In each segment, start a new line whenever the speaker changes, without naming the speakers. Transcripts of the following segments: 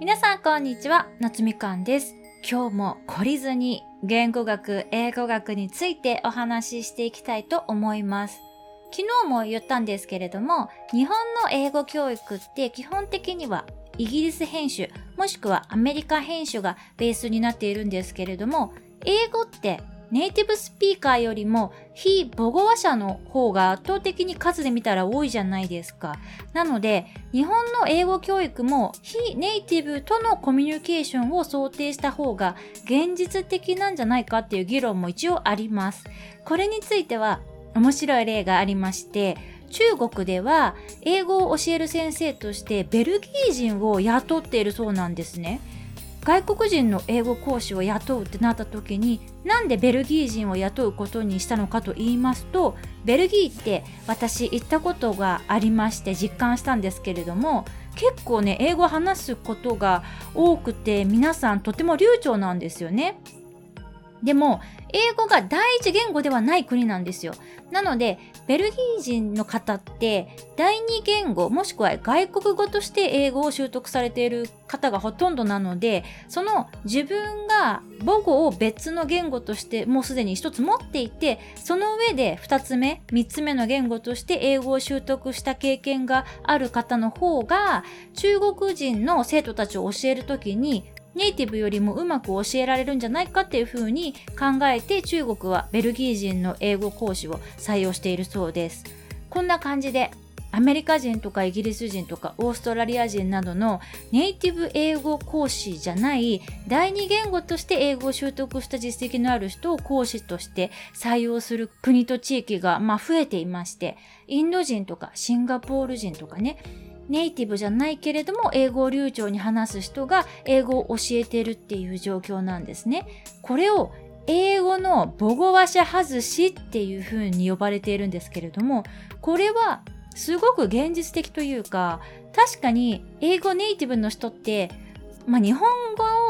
皆さんこんにちは、夏みかんです。今日も懲りずに言語学、英語学についてお話ししていきたいと思います。昨日も言ったんですけれども、日本の英語教育って基本的にはイギリス編集、もしくはアメリカ編集がベースになっているんですけれども、英語ってネイティブスピーカーよりも非母語話者の方が圧倒的に数で見たら多いじゃないですか。なので、日本の英語教育も非ネイティブとのコミュニケーションを想定した方が現実的なんじゃないかっていう議論も一応あります。これについては面白い例がありまして、中国では英語を教える先生としてベルギー人を雇っているそうなんですね。外国人の英語講師を雇うってなった時になんでベルギー人を雇うことにしたのかと言いますとベルギーって私行ったことがありまして実感したんですけれども結構ね英語話すことが多くて皆さんとても流暢なんですよね。でも英語が第一言語ではない国なんですよ。なので、ベルギー人の方って第二言語もしくは外国語として英語を習得されている方がほとんどなので、その自分が母語を別の言語としてもうすでに一つ持っていて、その上で二つ目、三つ目の言語として英語を習得した経験がある方の方が、中国人の生徒たちを教えるときにネイティブよりもうまく教えられるんじゃないかっていうふうに考えて中国はベルギー人の英語講師を採用しているそうです。こんな感じでアメリカ人とかイギリス人とかオーストラリア人などのネイティブ英語講師じゃない第二言語として英語を習得した実績のある人を講師として採用する国と地域がまあ増えていましてインド人とかシンガポール人とかねネイティブじゃないけれども英語を流暢に話す人が英語を教えてるっていう状況なんですね。これを英語の母語話者外しっていうふうに呼ばれているんですけれども、これはすごく現実的というか、確かに英語ネイティブの人って、まあ、日本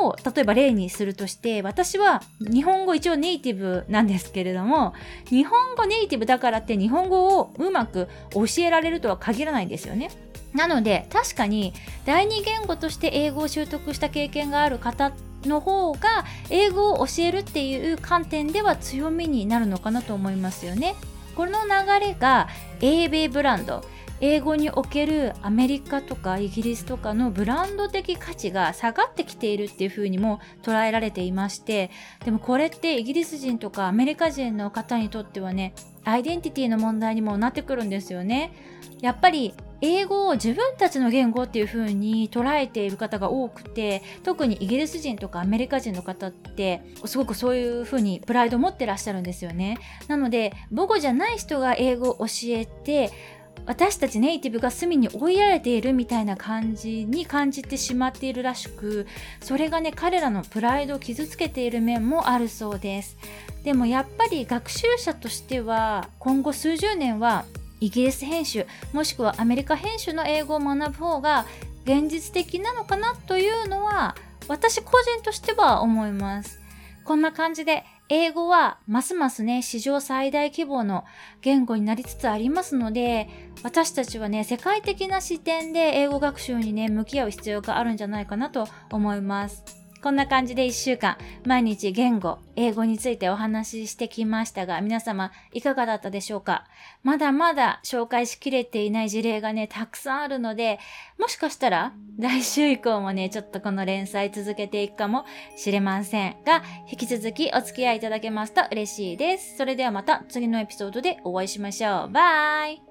語を例えば例にするとして、私は日本語一応ネイティブなんですけれども、日本語ネイティブだからって日本語をうまく教えられるとは限らないんですよね。なので確かに第二言語として英語を習得した経験がある方の方が英語を教えるっていう観点では強みになるのかなと思いますよね。この流れが英米ブランド英語におけるアメリカとかイギリスとかのブランド的価値が下がってきているっていう風にも捉えられていましてでもこれってイギリス人とかアメリカ人の方にとってはねアイデンティティの問題にもなってくるんですよね。やっぱり英語を自分たちの言語っていう風に捉えている方が多くて特にイギリス人とかアメリカ人の方ってすごくそういう風にプライドを持ってらっしゃるんですよね。なので母語じゃない人が英語を教えて私たちネイティブが隅に追いやられているみたいな感じに感じてしまっているらしくそれがね彼らのプライドを傷つけている面もあるそうです。でもやっぱり学習者としては今後数十年はイギリス編集もしくはアメリカ編集の英語を学ぶ方が現実的なのかなというのは私個人としては思います。こんな感じで英語はますますね、史上最大規模の言語になりつつありますので、私たちはね、世界的な視点で英語学習にね、向き合う必要があるんじゃないかなと思います。こんな感じで1週間、毎日言語、英語についてお話ししてきましたが、皆様いかがだったでしょうか？まだまだ紹介しきれていない事例がね、たくさんあるので、もしかしたら来週以降もね、ちょっとこの連載続けていくかもしれませんが、引き続きお付き合いいただけますと嬉しいです。それではまた次のエピソードでお会いしましょう。バイ